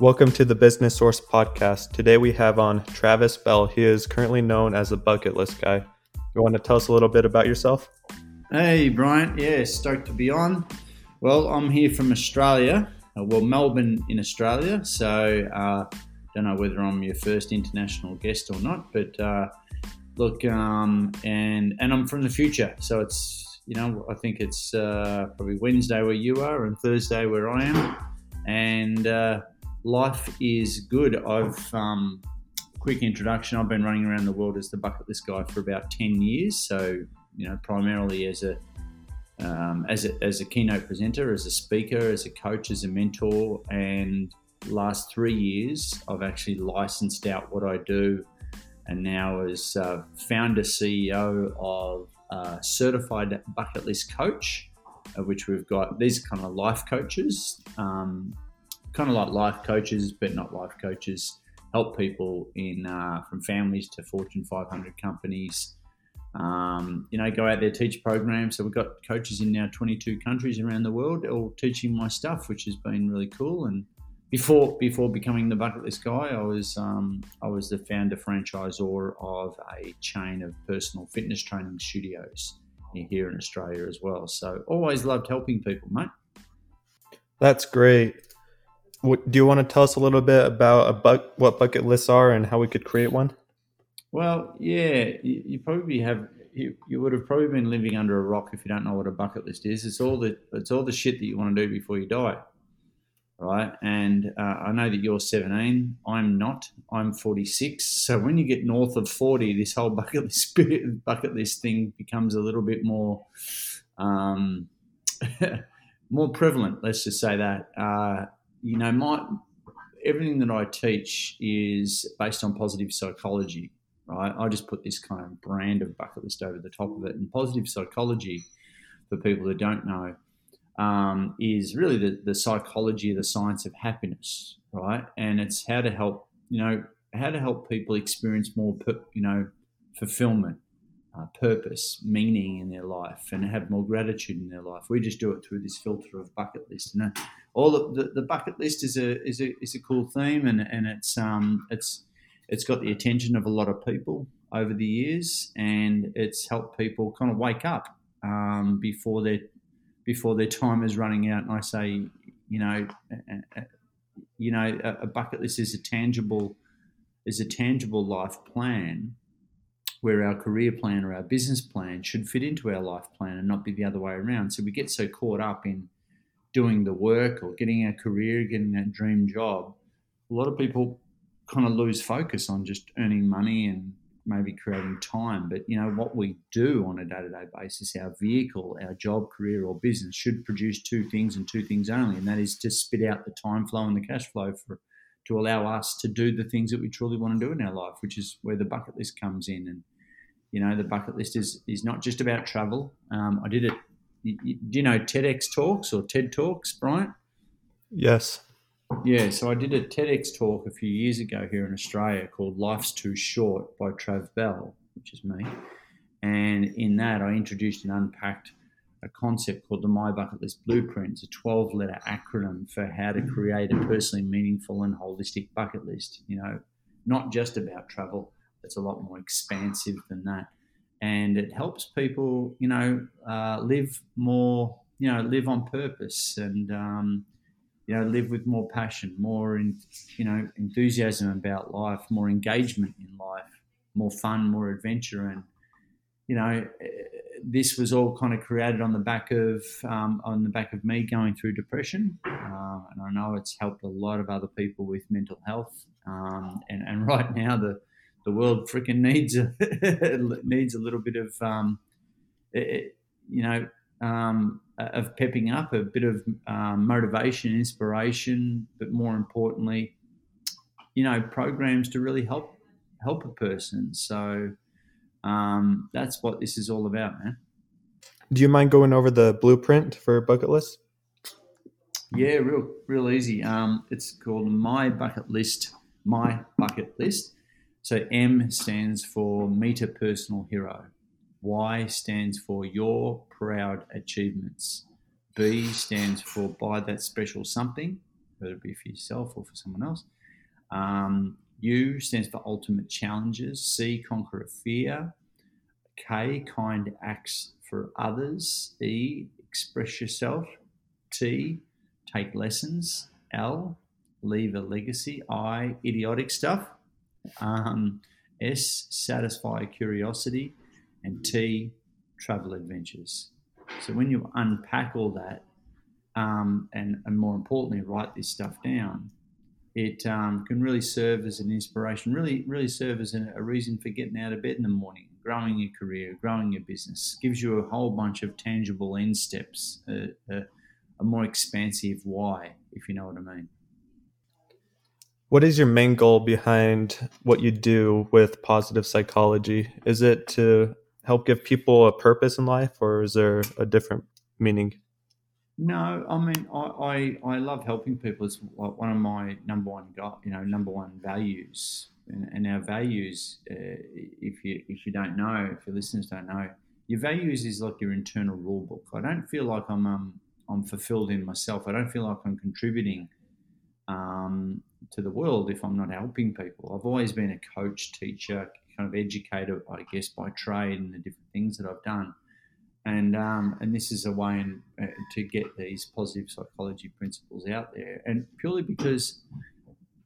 Welcome to the Business Source podcast. Today we have on Travis Bell. He is currently known as the bucket list guy. You want to tell us a little bit about yourself? Hey, Bryant. Yeah, stoked to be on. Well, I'm here from Australia. Uh, well, Melbourne in Australia. So, uh, don't know whether I'm your first international guest or not, but uh, look, um, and and I'm from the future. So it's you know I think it's uh, probably Wednesday where you are and Thursday where I am, and uh, life is good. I've um, quick introduction. I've been running around the world as the bucket list guy for about ten years. So you know, primarily as a um, as a, as a keynote presenter, as a speaker, as a coach, as a mentor, and last three years I've actually licensed out what I do, and now as uh, founder CEO of uh, certified bucket list coach, of which we've got these kind of life coaches, um, kind of like life coaches, but not life coaches. Help people in uh, from families to Fortune 500 companies um, you know, go out there, teach programs. So we've got coaches in now 22 countries around the world, all teaching my stuff, which has been really cool. And before before becoming the bucket list guy, I was um, I was the founder franchisor of a chain of personal fitness training studios here in Australia as well. So always loved helping people, mate. That's great. Do you want to tell us a little bit about a bu- what bucket lists are and how we could create one? Well, yeah, you, you probably have. You, you would have probably been living under a rock if you don't know what a bucket list is. It's all the it's all the shit that you want to do before you die, right? And uh, I know that you're 17. I'm not. I'm 46. So when you get north of 40, this whole bucket list bucket list thing becomes a little bit more um, more prevalent. Let's just say that. Uh, you know, my everything that I teach is based on positive psychology right? I just put this kind of brand of bucket list over the top of it. And positive psychology, for people who don't know, um, is really the, the psychology of the science of happiness, right? And it's how to help, you know, how to help people experience more, you know, fulfillment, uh, purpose, meaning in their life, and have more gratitude in their life. We just do it through this filter of bucket list. And uh, all the, the, bucket list is a is a is a cool theme, and and it's um it's it's got the attention of a lot of people over the years, and it's helped people kind of wake up um, before their before their time is running out. And I say, you know, you know, a, bucket list is a tangible is a tangible life plan where our career plan or our business plan should fit into our life plan and not be the other way around. So we get so caught up in doing the work or getting our career, getting that dream job. A lot of people kind of lose focus on just earning money and maybe creating time. But you know what we do on a day-to-day basis, our vehicle, our job, career, or business should produce two things and two things only, and that is to spit out the time flow and the cash flow for to allow us to do the things that we truly want to do in our life, which is where the bucket list comes in. And you know, the bucket list is is not just about travel. Um, I did it. Do you know TEDx talks or TED talks, Bryant? Yes. Yeah, so I did a TEDx talk a few years ago here in Australia called Life's Too Short by Trav Bell, which is me. And in that, I introduced and unpacked a concept called the My Bucket List Blueprint. It's a 12 letter acronym for how to create a personally meaningful and holistic bucket list. You know, not just about travel, it's a lot more expansive than that. And it helps people, you know, uh, live more, you know, live on purpose and, um, you know, live with more passion, more in, you know, enthusiasm about life, more engagement in life, more fun, more adventure, and you know, this was all kind of created on the back of um, on the back of me going through depression, uh, and I know it's helped a lot of other people with mental health, um, and and right now the the world freaking needs a needs a little bit of um, it, you know um, of pepping up, a bit of um, motivation, inspiration, but more importantly, you know, programs to really help help a person. So um, that's what this is all about, man. Do you mind going over the blueprint for bucket list? Yeah, real real easy. Um, it's called My Bucket List. My Bucket List. So M stands for a Personal Hero. Y stands for Your Proud Achievements. B stands for Buy That Special Something. whether it be for yourself or for someone else. Um, U stands for ultimate challenges. C, conquer a fear. K, kind acts for others. E, express yourself. T, take lessons. L, leave a legacy. I, idiotic stuff. Um, S, satisfy curiosity. And T, travel adventures. So when you unpack all that, um, and, and more importantly, write this stuff down, it um, can really serve as an inspiration, really, really serve as a, a, reason for getting out of bed in the morning, growing your career, growing your business. Gives you a whole bunch of tangible end steps, a, a, a more expansive why, if you know what I mean. What is your main goal behind what you do with positive psychology? Is it to help give people a purpose in life, or is there a different meaning? No, I mean I, I, I love helping people. It's one of my number one you know number one values, and, and our values. Uh, if you if you don't know, if your listeners don't know, your values is like your internal rule book. I don't feel like I'm um, I'm fulfilled in myself. I don't feel like I'm contributing um, to the world if I'm not helping people. I've always been a coach, teacher, kind of educator, I guess, by trade and the different things that I've done and um, and this is a way in, uh, to get these positive psychology principles out there, and purely because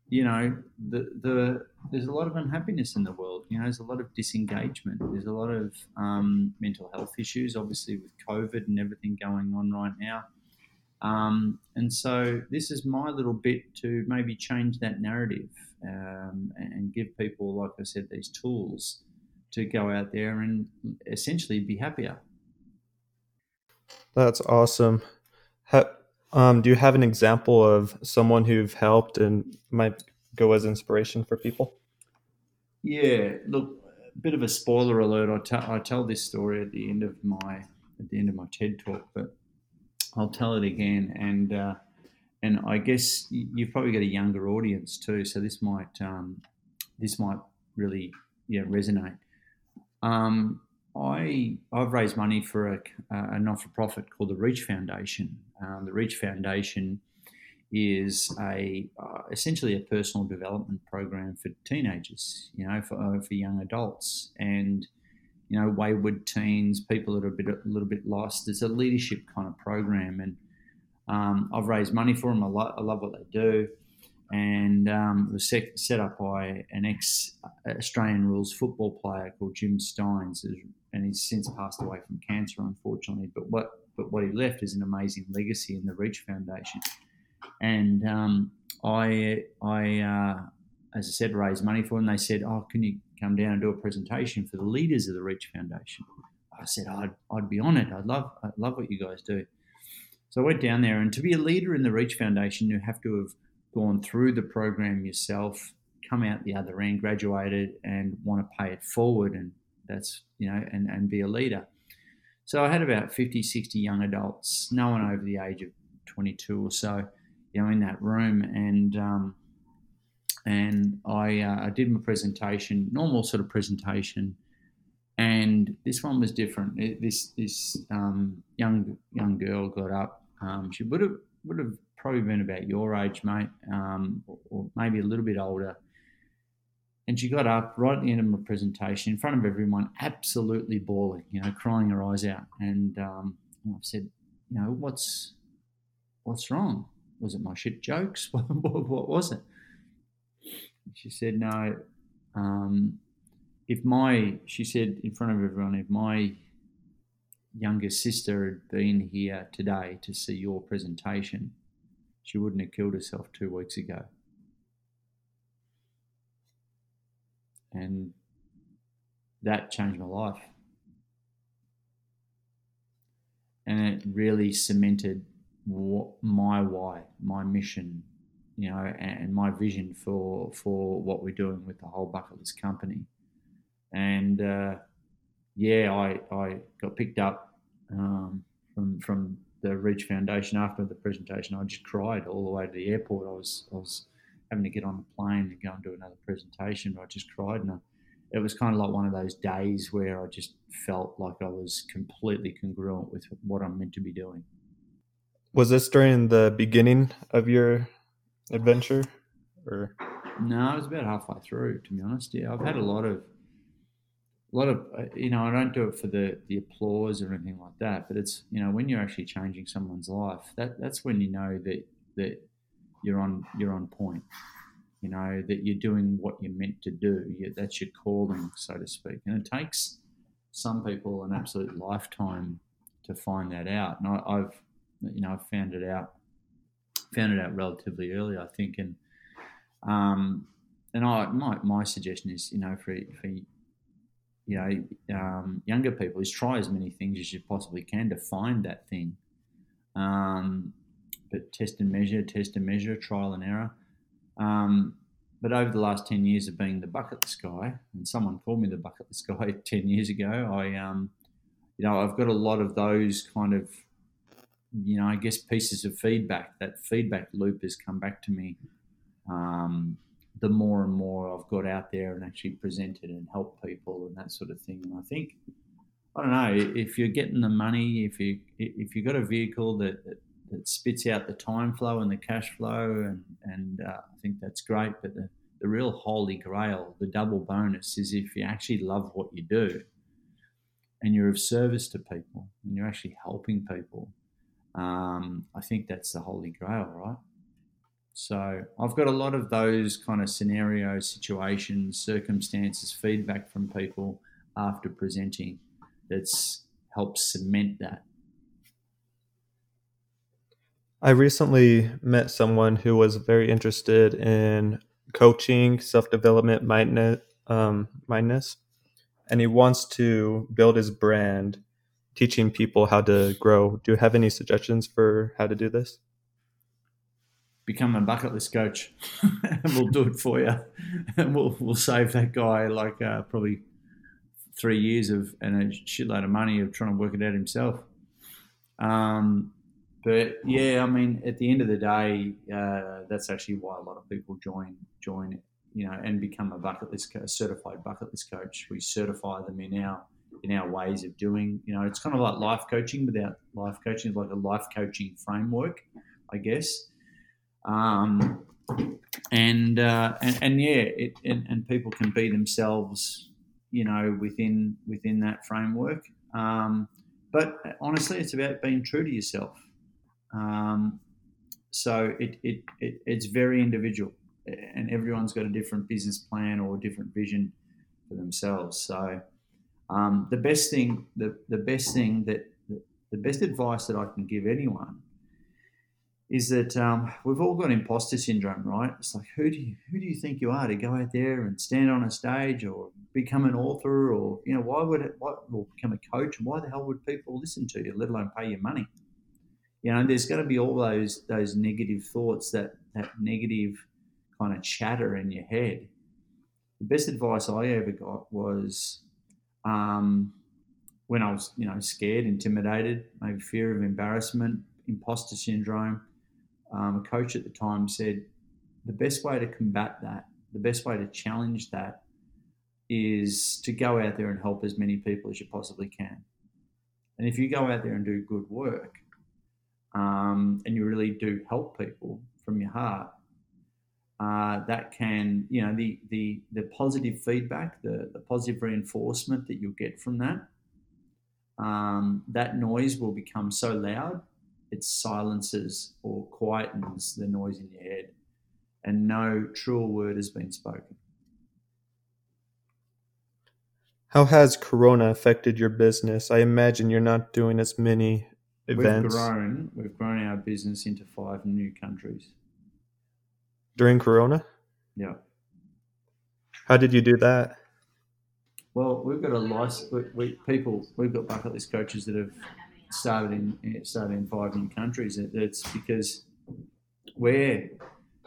you know the the there's a lot of unhappiness in the world. You know, there's a lot of disengagement. There's a lot of um, mental health issues, obviously with COVID and everything going on right now. Um, and so this is my little bit to maybe change that narrative um, and give people, like I said, these tools to go out there and essentially be happier. That's awesome. Ha- um, do you have an example of someone who've helped and might go as inspiration for people? Yeah, look, a bit of a spoiler alert. I, t- I tell this story at the end of my at the end of my TED talk, but I'll tell it again. And uh, and I guess you've probably got a younger audience too, so this might um, this might really yeah resonate. Um, I I've raised money for a, a not for profit called the Reach Foundation. Um, the Reach Foundation is a uh, essentially a personal development program for teenagers, you know, for uh, for young adults and you know wayward teens, people that are a bit a little bit lost. It's a leadership kind of program, and um, I've raised money for them. I, lo- I love what they do and um, it was set, set up by an ex Australian rules football player called Jim Stynes, and he's since passed away from cancer, unfortunately. But what but what he left is an amazing legacy in the Reach Foundation. And um, I I uh, as I said raised money for, them. They said, "Oh, can you come down and do a presentation for the leaders of the Reach Foundation?" I said, "I'd I'd be on it. I'd love I love what you guys do." So I went down there, and to be a leader in the Reach Foundation, you have to have gone through the program yourself, come out the other end, graduated, and want to pay it forward, and that's you know, and and be a leader. So I had about 50, 60 young adults, no one over the age of 22 or so, you know, in that room, and um, and I uh, I did my presentation, normal sort of presentation, and this one was different. This this um, young young girl got up. Um, she would have would have probably been about your age, mate, um, or, or, maybe a little bit older. And she got up right at the end of my presentation in front of everyone, absolutely bawling, you know, crying her eyes out. And um, I said, you know, what's what's wrong? Was it my shit jokes? what, what, what was it? She said, no. Um, if my, she said in front of everyone, if my younger sister had been here today to see your presentation, she wouldn't have killed herself two weeks ago. And that changed my life. And it really cemented what, my why, my mission, you know, and my vision for for what we're doing with the whole bucket list company. And uh, yeah, I, I got picked up um, from from the Reach Foundation after the presentation, I just cried all the way to the airport. I was I was having to get on the plane and go and do another presentation. but I just cried, and I, it was kind of like one of those days where I just felt like I was completely congruent with what I'm meant to be doing. Was this during the beginning of your adventure, or no, I was about halfway through. To be honest, yeah, I've had a lot of, a lot of, uh, you know, I don't do it for the the applause or anything like that, but it's you know when you're actually changing someone's life, that that's when you know that that you're on you're on point. You know that you're doing what you're meant to do. That's your calling, so to speak, and it takes some people an absolute lifetime to find that out. And I, have you know, I've found it out, found it out relatively early, I think. And um, and I my my suggestion is, you know, for for you know um, younger people is try as many things as you possibly can to find that thing. Um, but test and measure, test and measure, trial and error. Um, but over the last 10 years of being the bucket list guy, and someone called me the bucket list guy 10 years ago, I, um, you know, I've got a lot of those kind of, you know, I guess pieces of feedback. That feedback loop has come back to me um, the more and more I've got out there and actually presented and helped people and that sort of thing. And I think, I don't know, if you're getting the money, if you if you've got a vehicle that, that that spits out the time flow and the cash flow, and and uh, I think that's great. But the, the real holy grail, the double bonus, is if you actually love what you do, and you're of service to people, and you're actually helping people. Um, I think that's the holy grail, right? So I've got a lot of those kind of scenarios, situations, circumstances, feedback from people after presenting that's helped cement that I recently met someone who was very interested in coaching, self development, mindness, um, mindness, and he wants to build his brand, teaching people how to grow. Do you have any suggestions for how to do this? Become a bucket list coach, and we'll do it for you, and we'll we'll save that guy like uh, probably three years of and a shitload of money of trying to work it out himself. Um, but yeah, I mean, at the end of the day, uh, that's actually why a lot of people join join you know and become a bucket list a certified bucket list coach. We certify them in our in our ways of doing. You know, it's kind of like life coaching without life coaching. It's like a life coaching framework, I guess. Um, and, uh, and and yeah, it, and, and people can be themselves, you know, within within that framework. Um, but honestly, it's about being true to yourself. Um, so it, it, it, it's very individual, and everyone's got a different business plan or a different vision for themselves. So um, the best thing, the, the best thing that the best advice that I can give anyone is that um, we've all got imposter syndrome, right? It's like who do you who do you think you are to go out there and stand on a stage or become an author or you know why would it or become a coach? Why the hell would people listen to you, let alone pay you money? you know, there's going to be all those those negative thoughts, that that negative kind of chatter in your head. The best advice I ever got was um, when I was, you know, scared, intimidated, maybe fear of embarrassment, imposter syndrome. Um, a coach at the time said the best way to combat that, the best way to challenge that, is to go out there and help as many people as you possibly can. And if you go out there and do good work, um, and you really do help people from your heart, uh, that can, you know, the, the, the positive feedback, the, the positive reinforcement that you'll get from that, um, that noise will become so loud it silences or quietens the noise in your head, and no truer word has been spoken. How has Corona affected your business? I imagine you're not doing as many events? We've grown. We've grown our business into five new countries during Corona. Yeah. How did you do that? Well, we've got a license. We, we, people, we've got bucket list coaches that have started in started in five new countries. It's because we're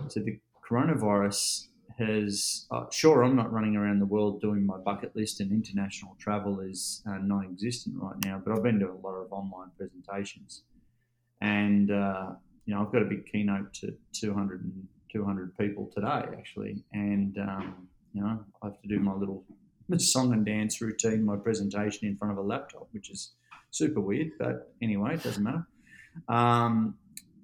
so the coronavirus has uh, sure I'm not running around the world doing my bucket list and international travel is uh, non-existent right now but I've been doing a lot of online presentations and uh, you know I've got a big keynote to 200 and 200 people today actually and um, you know I have to do my little song and dance routine my presentation in front of a laptop which is super weird but anyway it doesn't matter um,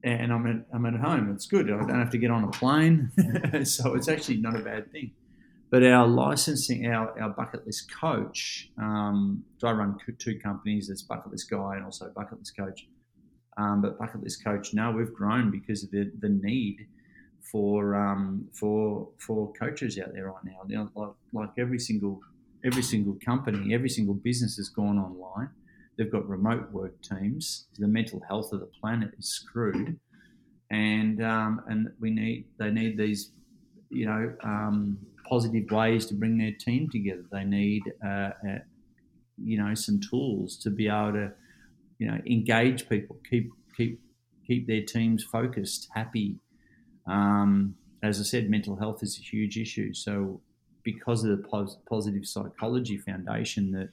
and I'm at, I'm at home. It's good. I don't have to get on a plane, so it's actually not a bad thing. But our licensing, our, our bucket list coach, um, so I run two companies. There's Bucket List Guy and also Bucket List Coach. Um, but Bucket List Coach, now we've grown because of the, the need for um, for for coaches out there right now. Like like every single every single company, every single business has gone online. They've got remote work teams. The mental health of the planet is screwed, and um, and we need they need these, you know, um, positive ways to bring their team together. They need, uh, uh, you know, some tools to be able to, you know, engage people, keep keep keep their teams focused, happy. Um, as I said, mental health is a huge issue. So, because of the pos- positive psychology foundation that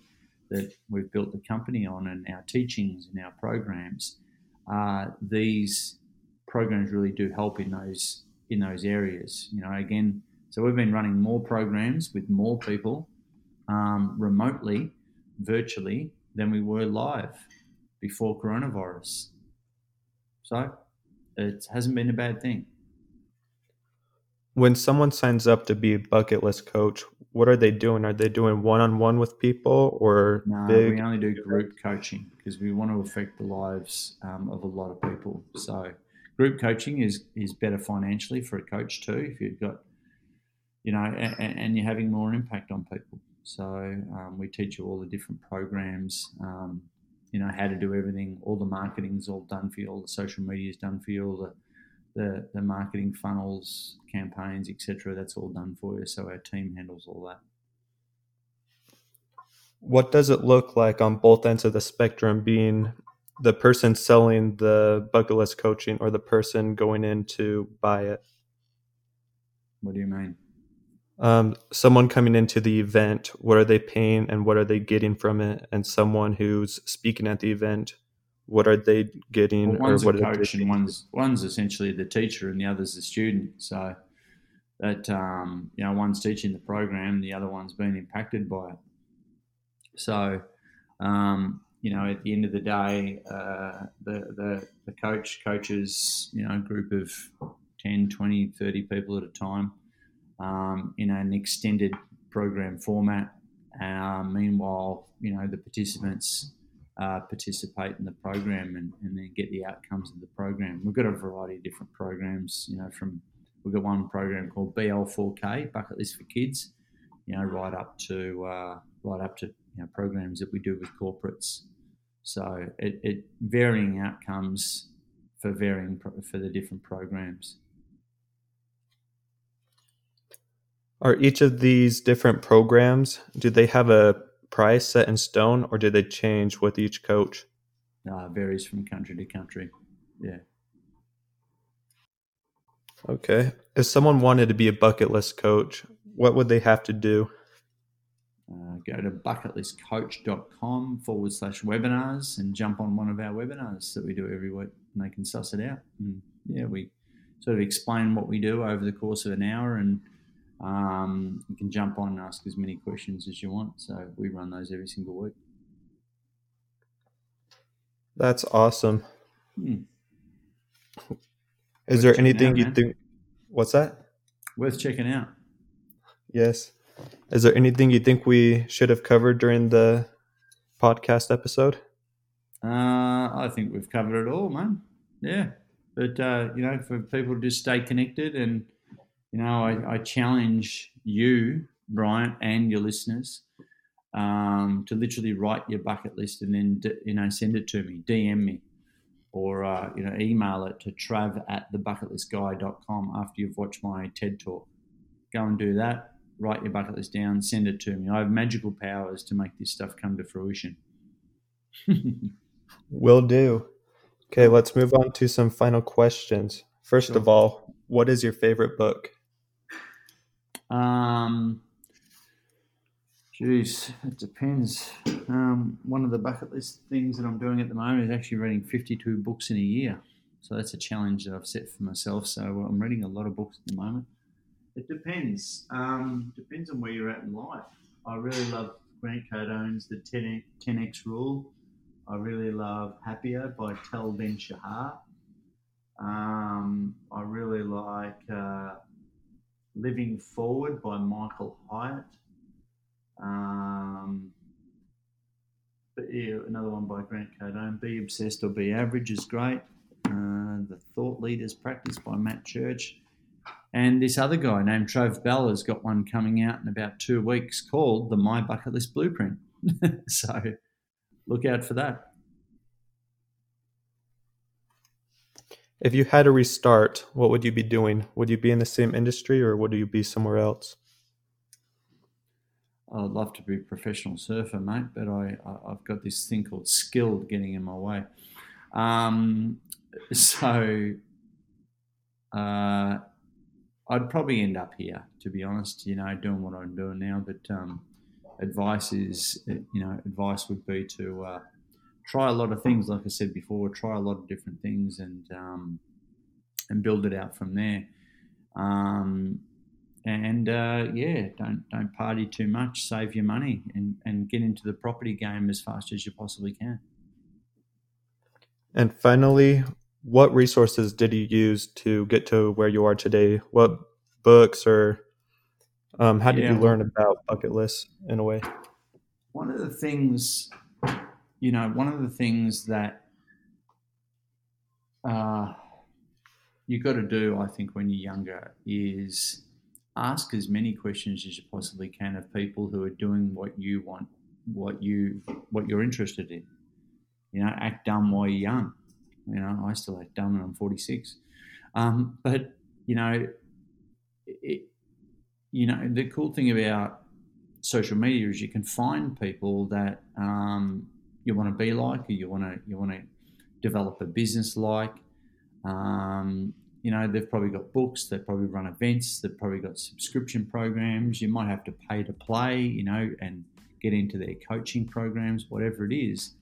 that we've built the company on, and our teachings and our programs, uh, these programs really do help in those in those areas. You know, again, so we've been running more programs with more people um, remotely, virtually, than we were live before coronavirus. So it hasn't been a bad thing. When someone signs up to be a bucket list coach, what are they doing? Are they doing one on one with people or no? Big? We only do group coaching because we want to affect the lives um, of a lot of people. So group coaching is is better financially for a coach too. If you've got you know, and, and, you're having more impact on people. So um, we teach you all the different programs, um, you know, how to do everything. All the marketing is all done for you. All the social media is done for you. All the the, the marketing funnels, campaigns, etc. That's all done for you. So our team handles all that. What does it look like on both ends of the spectrum, being the person selling the bucket list coaching or the person going in to buy it? What do you mean? um, someone coming into the event, what are they paying and what are they getting from it? And someone who's speaking at the event, what are they getting? Well, one's or what a coach and one's one's essentially the teacher and the other's the student. So that um, you know, one's teaching the program, the other one's being impacted by it. So um, you know, at the end of the day, uh, the, the the coach coaches, you know, a group of 10, 20, 30 people at a time um, in an extended program format. Uh, meanwhile, you know, the participants uh, participate in the program and, and, then get the outcomes of the program. We've got a variety of different programs, you know, from we've got one program called BL4K, Bucket List for Kids, you know, right up to uh, right up to you know, programs that we do with corporates. So it, it varying outcomes for varying for the different programs. Are each of these different programs, do they have a price set in stone or did they change with each coach? Uh, varies from country to country. Yeah. Okay. If someone wanted to be a bucket list coach, what would they have to do? Uh, go to bucketlistcoach.com forward slash webinars and jump on one of our webinars that we do every week and they can suss it out. And yeah, we sort of explain what we do over the course of an hour and um, you can jump on and ask as many questions as you want. So we run those every single week. That's awesome. Hmm. Is Worth there anything out, you man. think? What's that? Worth checking out. Yes. Is there anything you think we should have covered during the podcast episode? Uh, I think we've covered it all, man. Yeah. But, uh, you know, for people to just stay connected and you know, I, I challenge you, Brian, and your listeners um, to literally write your bucket list and then, you know, send it to me, DM me, or, uh, you know, email it to trav at thebucketlistguy.com after you've watched my TED talk. Go and do that. Write your bucket list down, send it to me. I have magical powers to make this stuff come to fruition. Will do. Okay, let's move on to some final questions. First sure. of all, what is your favorite book? Um, Jeez, it depends. Um, one of the bucket list things that I'm doing at the moment is actually reading 52 books in a year. So that's a challenge that I've set for myself. So I'm reading a lot of books at the moment. It depends. Um, depends on where you're at in life. I really love Grant Cardone's The 10, 10X Rule. I really love Happier by Tal Ben Shahar. Um, I really like uh, Living Forward by Michael Hyatt. Um, but yeah, another one by Grant Cardone. Be Obsessed or Be Average is great. Uh, the Thought Leaders Practice by Matt Church. And this other guy named Trav Bell has got one coming out in about two weeks called the My Bucket List Blueprint. so look out for that. If you had to restart, what would you be doing? Would you be in the same industry or would you be somewhere else? I'd love to be a professional surfer, mate, but I, I have got this thing called skilled getting in my way. Um, so uh, I'd probably end up here, to be honest. You know, doing what I'm doing now. But um, advice is, you know, advice would be to uh, try a lot of things. Like I said before, try a lot of different things and um, and build it out from there. Um, and uh, yeah, don't don't party too much. Save your money and and get into the property game as fast as you possibly can. And finally, what resources did you use to get to where you are today? What books or um, how did yeah, you learn about bucket lists in a way? One of the things, you know, one of the things that uh, you got to do, I think, when you're younger is ask as many questions as you possibly can of people who are doing what you want, what you what you're interested in. You know, act dumb while you're young. You know, I still act dumb and I'm 46. Um, but you know, it, you know, the cool thing about social media is you can find people that um, you want to be like, or you want to you want to develop a business like. Um, you know, they've probably got books, they've probably run events, they've probably got subscription programs. You might have to pay to play, you know, and get into their coaching programs, whatever it is.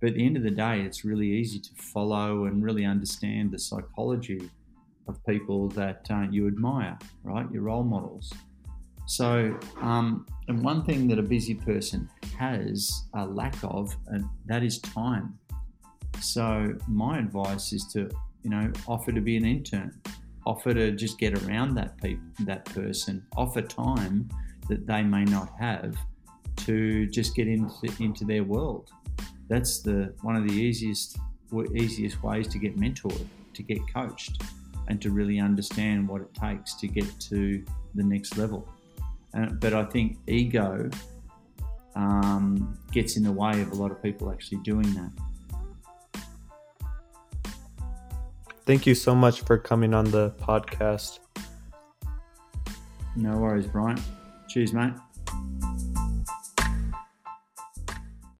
But at the end of the day, it's really easy to follow and really understand the psychology of people that uh, you admire, right? Your role models. So, um, and one thing that a busy person has a lack of, and that is time. So, my advice is to, you know, offer to be an intern, offer to just get around that people, that person, offer time that they may not have to just get into into their world that's the one of the easiest easiest ways to get mentored, to get coached, and to really understand what it takes to get to the next level. Uh, but I think ego um, gets in the way of a lot of people actually doing that. Thank you so much for coming on the podcast. No worries, Brian. Cheers, mate.